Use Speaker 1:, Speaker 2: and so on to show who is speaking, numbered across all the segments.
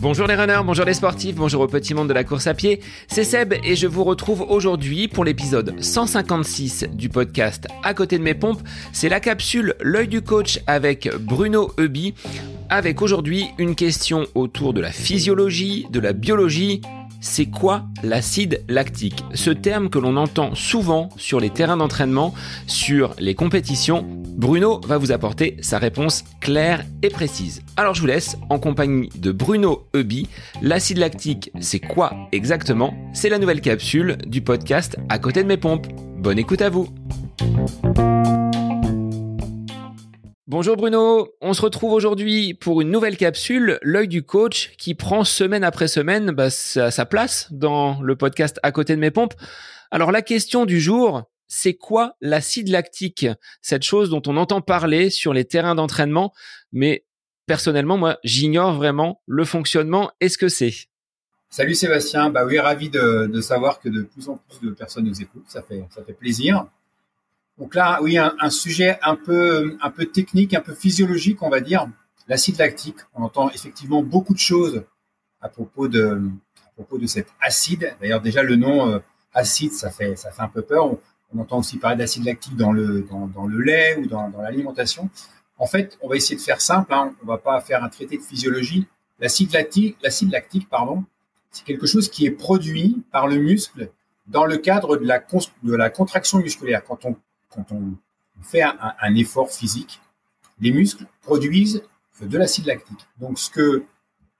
Speaker 1: Bonjour les runners, bonjour les sportifs, bonjour au petit monde de la course à pied, c'est Seb et je vous retrouve aujourd'hui pour l'épisode 156 du podcast À côté de mes pompes. C'est la capsule L'œil du coach avec Bruno Eubi, avec aujourd'hui une question autour de la physiologie, de la biologie c'est quoi l'acide lactique? Ce terme que l'on entend souvent sur les terrains d'entraînement, sur les compétitions. Bruno va vous apporter sa réponse claire et précise. Alors je vous laisse en compagnie de Bruno Eubi. L'acide lactique, c'est quoi exactement? C'est la nouvelle capsule du podcast À côté de mes pompes. Bonne écoute à vous. Bonjour Bruno, on se retrouve aujourd'hui pour une nouvelle capsule, l'œil du coach, qui prend semaine après semaine bah, sa, place dans le podcast à côté de mes pompes. Alors la question du jour, c'est quoi l'acide lactique? Cette chose dont on entend parler sur les terrains d'entraînement, mais personnellement, moi, j'ignore vraiment le fonctionnement et ce que c'est?
Speaker 2: Salut Sébastien, bah oui, ravi de, de, savoir que de plus en plus de personnes nous écoutent, ça fait, ça fait plaisir. Donc là, oui, un, sujet un peu, un peu technique, un peu physiologique, on va dire. L'acide lactique. On entend effectivement beaucoup de choses à propos de, à propos de cet acide. D'ailleurs, déjà le nom euh, acide, ça fait, ça fait un peu peur. On, entend aussi parler d'acide lactique dans le, dans, dans, le lait ou dans, dans l'alimentation. En fait, on va essayer de faire simple. Hein. On va pas faire un traité de physiologie. L'acide lactique, l'acide lactique, pardon, c'est quelque chose qui est produit par le muscle dans le cadre de la, de la contraction musculaire. Quand on quand on fait un, effort physique, les muscles produisent de l'acide lactique. Donc, ce que,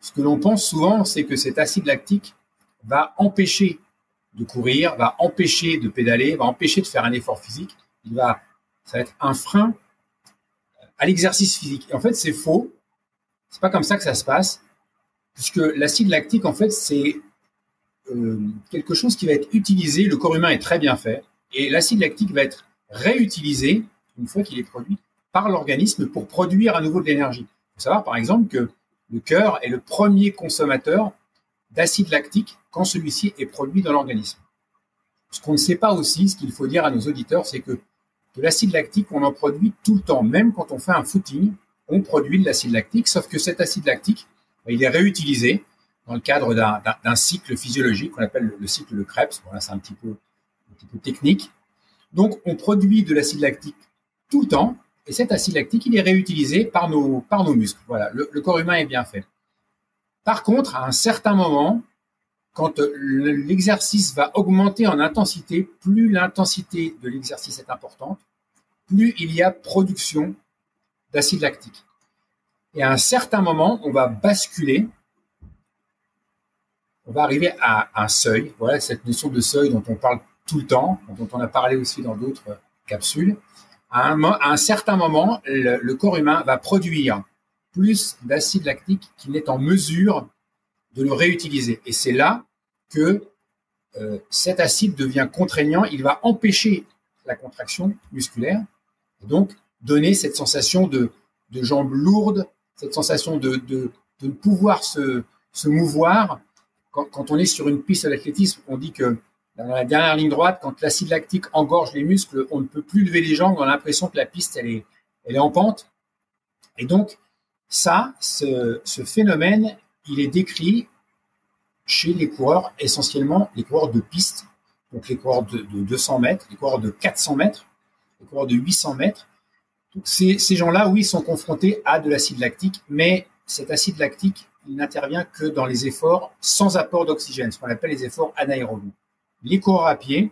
Speaker 2: ce que l'on pense souvent, c'est que cet acide lactique va empêcher de courir, va empêcher de pédaler, va empêcher de faire un effort physique. Il va, ça va être un frein à l'exercice physique. En fait, c'est faux. C'est pas comme ça que ça se passe, puisque l'acide lactique, en fait, c'est euh, quelque chose qui va être utilisé. Le corps humain est très bien fait, et l'acide lactique va être réutilisé une fois qu'il est produit par l'organisme pour produire à nouveau de l'énergie. Il faut savoir par exemple que le cœur est le premier consommateur d'acide lactique quand celui-ci est produit dans l'organisme. Ce qu'on ne sait pas aussi, ce qu'il faut dire à nos auditeurs, c'est que de l'acide lactique, on en produit tout le temps. Même quand on fait un footing, on produit de l'acide lactique, sauf que cet acide lactique, ben, il est réutilisé dans le cadre d'un cycle physiologique qu'on appelle le cycle de Krebs. Voilà, c'est un un petit peu technique. Donc, on produit de l'acide lactique tout le temps, et cet acide lactique, il est réutilisé par nos, par nos muscles. Voilà, le, corps humain est bien fait. Par contre, à un certain moment, quand l'exercice va augmenter en intensité, plus l'intensité de l'exercice est importante, plus il y a production d'acide lactique. Et à un certain moment, on va basculer, on va arriver à un seuil. Voilà cette notion de seuil dont on parle tout le temps, dont on a parlé aussi dans d'autres capsules, à un, certain moment, le, corps humain va produire plus d'acide lactique qu'il n'est en mesure de le réutiliser. Et c'est là que euh, cet acide devient contraignant, il va empêcher la contraction musculaire, et donc donner cette sensation de, jambes lourdes, cette sensation de, ne pouvoir se, mouvoir. Quand, quand, on est sur une piste d'athlétisme, on dit que dans la dernière ligne droite, quand l'acide lactique engorge les muscles, on ne peut plus lever les jambes, on a l'impression que la piste, elle est, elle est en pente. Et donc, ça, ce, phénomène, il est décrit chez les coureurs, essentiellement les coureurs de piste, donc les coureurs de, 200 mètres, les coureurs de 400 mètres, les coureurs de 800 mètres. Donc ces, gens-là, oui, sont confrontés à de l'acide lactique, mais cet acide lactique, il n'intervient que dans les efforts sans apport d'oxygène, ce qu'on appelle les efforts anaérobies les coureurs à pied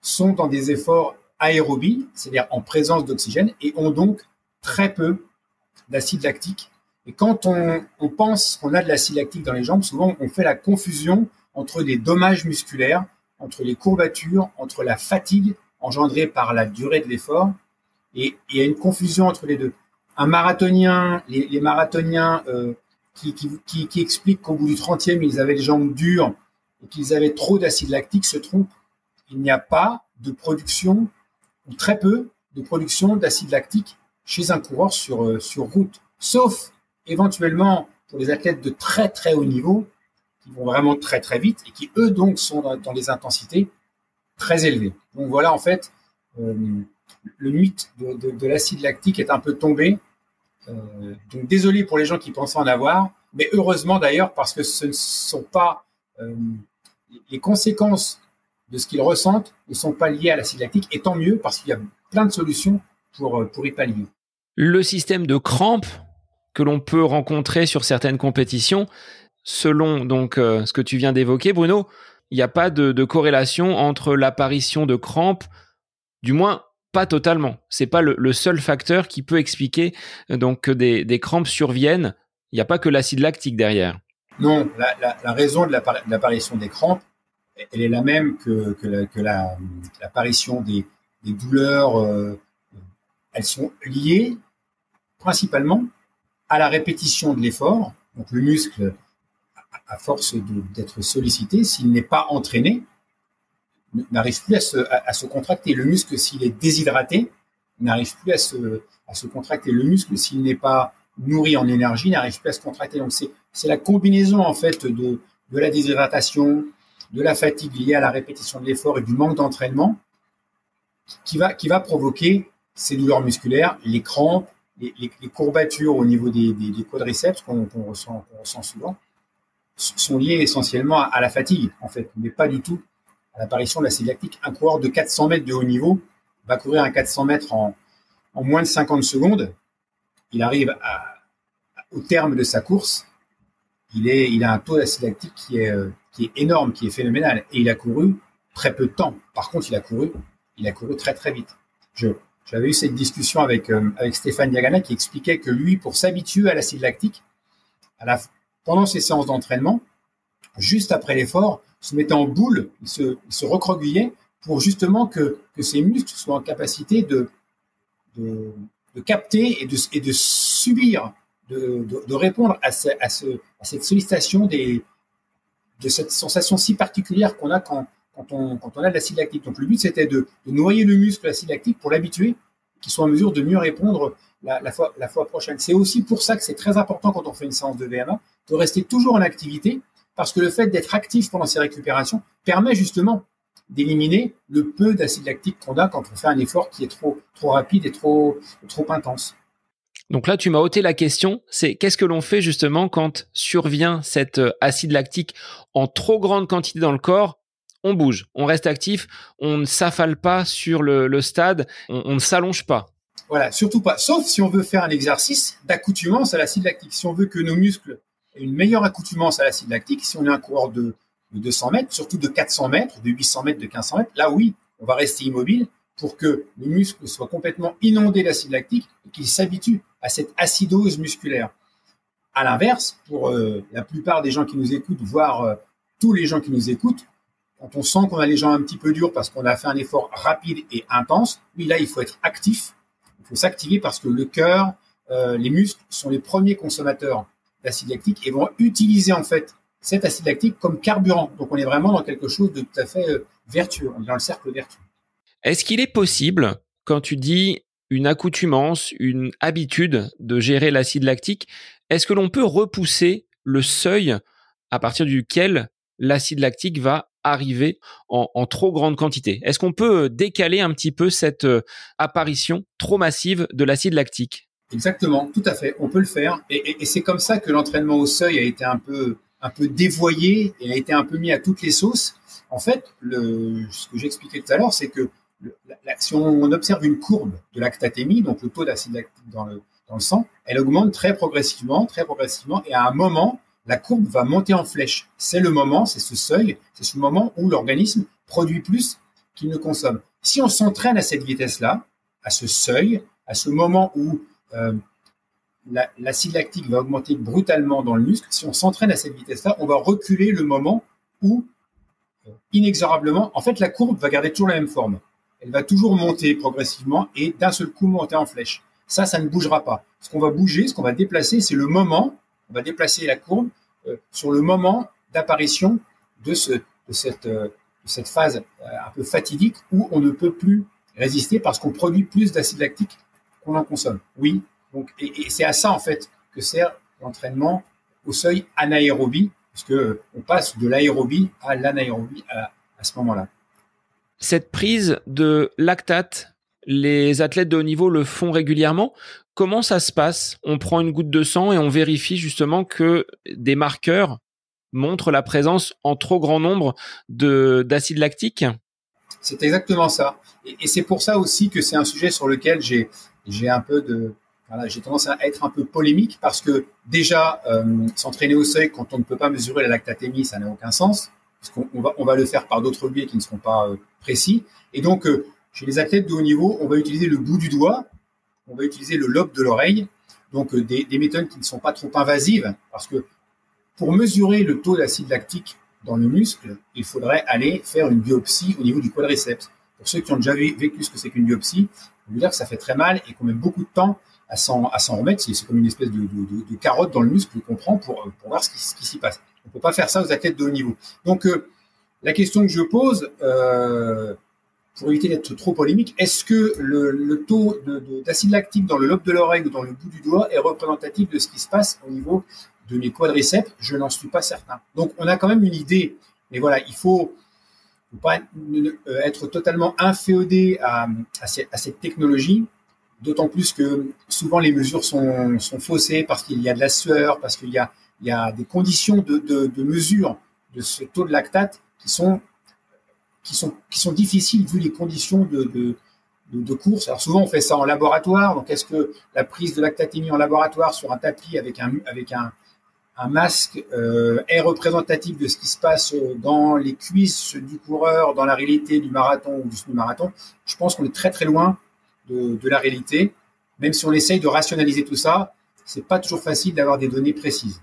Speaker 2: sont dans des efforts aérobies, c'est-à-dire en présence d'oxygène, et ont donc très peu d'acide lactique. Et quand on, pense qu'on a de l'acide lactique dans les jambes, souvent on fait la confusion entre des dommages musculaires, entre les courbatures, entre la fatigue engendrée par la durée de l'effort, et il y a une confusion entre les deux. Un marathonien, les, marathoniens euh, qui, qui, expliquent qu'au bout du 30e, ils avaient les jambes dures qu'ils avaient trop d'acide lactique se trompent. Il n'y a pas de production, ou très peu de production d'acide lactique chez un coureur sur, euh, sur route, sauf éventuellement pour les athlètes de très très haut niveau, qui vont vraiment très très vite et qui eux donc sont dans, des intensités très élevées. Donc voilà en fait, euh, le mythe de, de l'acide lactique est un peu tombé donc désolé pour les gens qui pensent en avoir, mais heureusement d'ailleurs parce que ce ne sont pas les conséquences de ce qu'ils ressentent ne sont pas liées à l'acide lactique, et tant mieux parce qu'il y a plein de solutions pour, pour y pallier.
Speaker 1: Le système de crampes que l'on peut rencontrer sur certaines compétitions, selon donc ce que tu viens d'évoquer, Bruno, il n'y a pas de, corrélation entre l'apparition de crampes, du moins pas totalement. C'est pas le, seul facteur qui peut expliquer euh, donc que des, crampes surviennent. Il n'y a pas que l'acide lactique derrière.
Speaker 2: Non, la, raison de l'apparition des crampes, elle est la même que, l'apparition des, douleurs. Euh, elles sont liées principalement à la répétition de l'effort. Donc le muscle à force d'être sollicité, s'il n'est pas entraîné, n'arrive plus à se, contracter. Le muscle, s'il est déshydraté, n'arrive plus à se, à se contracter. Le muscle, s'il n'est pas nourri en énergie, n'arrive plus à se contracter. Donc c'est la combinaison en fait de, de la déshydratation, de la fatigue liée à la répétition de l'effort et du manque d'entraînement qui va, qui va provoquer ces douleurs musculaires, les crampes, les, courbatures au niveau des, des, quadriceps qu'on ressent, souvent sont liés essentiellement à, la fatigue, en fait, mais pas du tout à l'apparition de l'acide lactique. Un coureur de 400 mètres de haut niveau va courir un 400 mètres en, moins de 50 secondes. Il arrive au terme de sa course. Il, il a un taux d'acide lactique qui est, qui est énorme, qui est phénoménal. Et il a couru très peu de temps. Par contre, il a couru, il a couru très très vite. J'avais eu cette discussion avec, euh, avec Stéphane Diagana qui expliquait que lui, pour s'habituer à l'acide lactique, pendant ses séances d'entraînement, juste après l'effort, se mettait en boule, il se, se recroquevillait pour justement que, ses muscles soient en capacité de, capter et de subir, de, répondre à, ce, à, ce, à, cette sollicitation de cette sensation si particulière qu'on a quand, on, a de l'acide lactique. Donc le but, c'était de, noyer le muscle l'acide lactique pour l'habituer, qu'il soit en mesure de mieux répondre la, fois, prochaine. C'est aussi pour ça que c'est très important quand on fait une séance de VMA de rester toujours en activité, parce que le fait d'être actif pendant ces récupérations permet justement d'éliminer le peu d'acide lactique qu'on a quand on fait un effort qui est trop, rapide et trop intense.
Speaker 1: Donc là, tu m'as ôté la question, c'est qu'est-ce que l'on fait justement quand survient cet euh, acide lactique en trop grande quantité dans le corps? On bouge, on reste actif, on ne s'affale pas sur le, stade, on, ne s'allonge pas.
Speaker 2: Voilà, surtout pas. Sauf si on veut faire un exercice d'accoutumance à l'acide lactique. Si on veut que nos muscles une meilleure accoutumance à l'acide lactique, si on est un coureur de, 200 mètres, surtout de 400 mètres, de 800 mètres, de 1500 mètres, là oui, on va rester immobile pour que le muscle soit complètement inondé d'acide lactique et qu'il s'habitue à cette acidose musculaire. À l'inverse, pour euh, la plupart des gens qui nous écoutent, voire euh, tous les gens qui nous écoutent, quand on sent qu'on a les jambes un petit peu dures parce qu'on a fait un effort rapide et intense, oui, là, il faut être actif. Il faut s'activer parce que le cœur, euh, les muscles sont les premiers consommateurs d'acide lactique et vont utiliser en fait cet acide lactique comme carburant. Donc on est vraiment dans quelque chose de tout à fait vertueux, on est dans le cercle vertueux.
Speaker 1: Est-ce qu'il est possible, quand tu dis une accoutumance, une habitude de gérer l'acide lactique, est-ce que l'on peut repousser le seuil à partir duquel l'acide lactique va arriver en, trop grande quantité? Est-ce qu'on peut décaler un petit peu cette euh, apparition trop massive de l'acide lactique?
Speaker 2: Exactement, tout à fait. On peut le faire. Et, c'est comme ça que l'entraînement au seuil a été un peu, un peu dévoyé et a été un peu mis à toutes les sauces. En fait, ce que j'expliquais tout à l'heure, c'est que si on observe une courbe de lactatémie, donc le taux d'acide lactique dans le, sang, elle augmente très progressivement, très progressivement, et à un moment, la courbe va monter en flèche. C'est le moment, c'est ce seuil, c'est ce moment où l'organisme produit plus qu'il ne consomme. Si on s'entraîne à cette vitesse-là, à ce seuil, à ce moment où euh, l'acide lactique va augmenter brutalement dans le muscle. Si on s'entraîne à cette vitesse-là, on va reculer le moment où, euh, inexorablement, en fait, la courbe va garder toujours la même forme. Elle va toujours monter progressivement et d'un seul coup monter en flèche. Ça, ça ne bougera pas. Ce qu'on va bouger, ce qu'on va déplacer, c'est le moment. On va déplacer la courbe euh, sur le moment d'apparition de, de, cette, phase un peu fatidique où on ne peut plus résister parce qu'on produit plus d'acide lactique qu'on en consomme. Oui. Donc, et, c'est à ça, en fait, que sert l'entraînement au seuil anaérobie, puisque on passe de l'aérobie à l'anaérobie à, ce moment-là.
Speaker 1: Cette prise de lactate, les athlètes de haut niveau le font régulièrement. Comment ça se passe? On prend une goutte de sang et on vérifie justement que des marqueurs montrent la présence en trop grand nombre d'acide lactique
Speaker 2: C'est exactement ça. Et, c'est pour ça aussi que c'est un sujet sur lequel j'ai un peu de tendance à être un peu polémique parce que déjà euh, s'entraîner au seuil quand on ne peut pas mesurer la lactatémie, ça n'a aucun sens parce qu'on va on va le faire par d'autres biais qui ne seront pas euh, précis. Et donc euh, chez les athlètes de haut niveau, on va utiliser le bout du doigt, on va utiliser le lobe de l'oreille, donc euh, des, méthodes qui ne sont pas trop invasives, parce que pour mesurer le taux d'acide lactique dans le muscle, il faudrait aller faire une biopsie au niveau du quadriceps. Pour ceux qui ont déjà vécu ce que c'est qu'une biopsie, on veut dire que ça fait très mal et qu'on met beaucoup de temps à s'en, remettre. C'est, comme une espèce de, carotte dans le muscle qu'on prend pour, voir ce qui, s'y passe. On ne peut pas faire ça aux athlètes de haut niveau. Donc, euh, la question que je pose, euh, pour éviter d'être trop polémique, est-ce que le, taux d'acide lactique dans le lobe de l'oreille ou dans le bout du doigt est représentatif de ce qui se passe au niveau de mes quadriceps? Je n'en suis pas certain. Donc on a quand même une idée, mais voilà, il faut, faut pas euh, être totalement inféodé à, cette, technologie, d'autant plus que souvent les mesures sont, faussées parce qu'il y a de la sueur, parce qu'il y a, il y a des conditions de, mesure de ce taux de lactate qui sont difficiles vu les conditions de, course. Alors souvent on fait ça en laboratoire. Donc est-ce que la prise de lactatémie en laboratoire sur un tapis avec un, avec un, masque euh, est représentatif de ce qui se passe dans les cuisses du coureur, dans la réalité du marathon ou du semi-marathon? Je pense qu'on est très très loin de, de la réalité. Même si on essaye de rationaliser tout ça, c'est pas toujours facile d'avoir des données précises.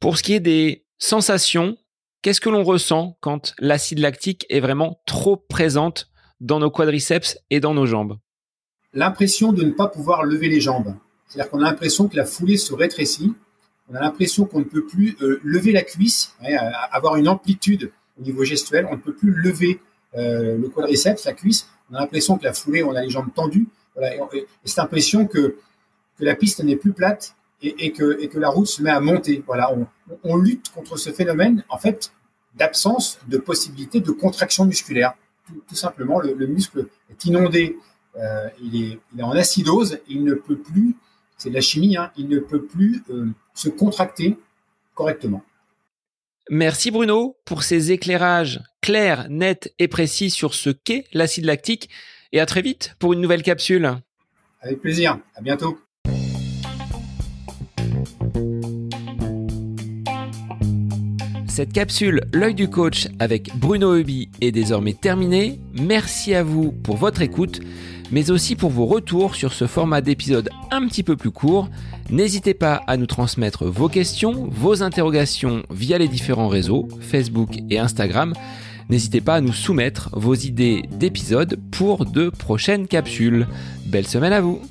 Speaker 1: Pour ce qui est des sensations, Qu'est-ce que l'on ressent quand l'acide lactique est vraiment trop présente dans nos quadriceps et dans nos jambes?
Speaker 2: L'impression de ne pas pouvoir lever les jambes. C'est-à-dire qu'on a l'impression que la foulée se rétrécit. On a l'impression qu'on ne peut plus euh, lever la cuisse, hein, avoir une amplitude au niveau gestuel. On ne peut plus lever euh, le quadriceps, la cuisse. On a l'impression que la foulée, on a les jambes tendues. Et, cette impression que la piste n'est plus plate et, que, et que la route se met à monter. Voilà, on, on lutte contre ce phénomène, en fait, d'absence de possibilité de contraction musculaire. Tout, simplement, le, muscle est inondé, euh, il, est, il, est, en acidose, il ne peut plus, c'est de la chimie, hein, il ne peut plus euh, se contracter correctement.
Speaker 1: Merci Bruno pour ces éclairages clairs, nets et précis sur ce qu'est l'acide lactique et à très vite pour une nouvelle capsule.
Speaker 2: Avec plaisir, à bientôt.
Speaker 1: Cette capsule L'œil du coach avec Bruno Hubi est désormais terminée. Merci à vous pour votre écoute, mais aussi pour vos retours sur ce format d'épisode un petit peu plus court. N'hésitez pas à nous transmettre vos questions, vos interrogations via les différents réseaux, Facebook et Instagram. N'hésitez pas à nous soumettre vos idées d'épisodes pour de prochaines capsules. Belle semaine à vous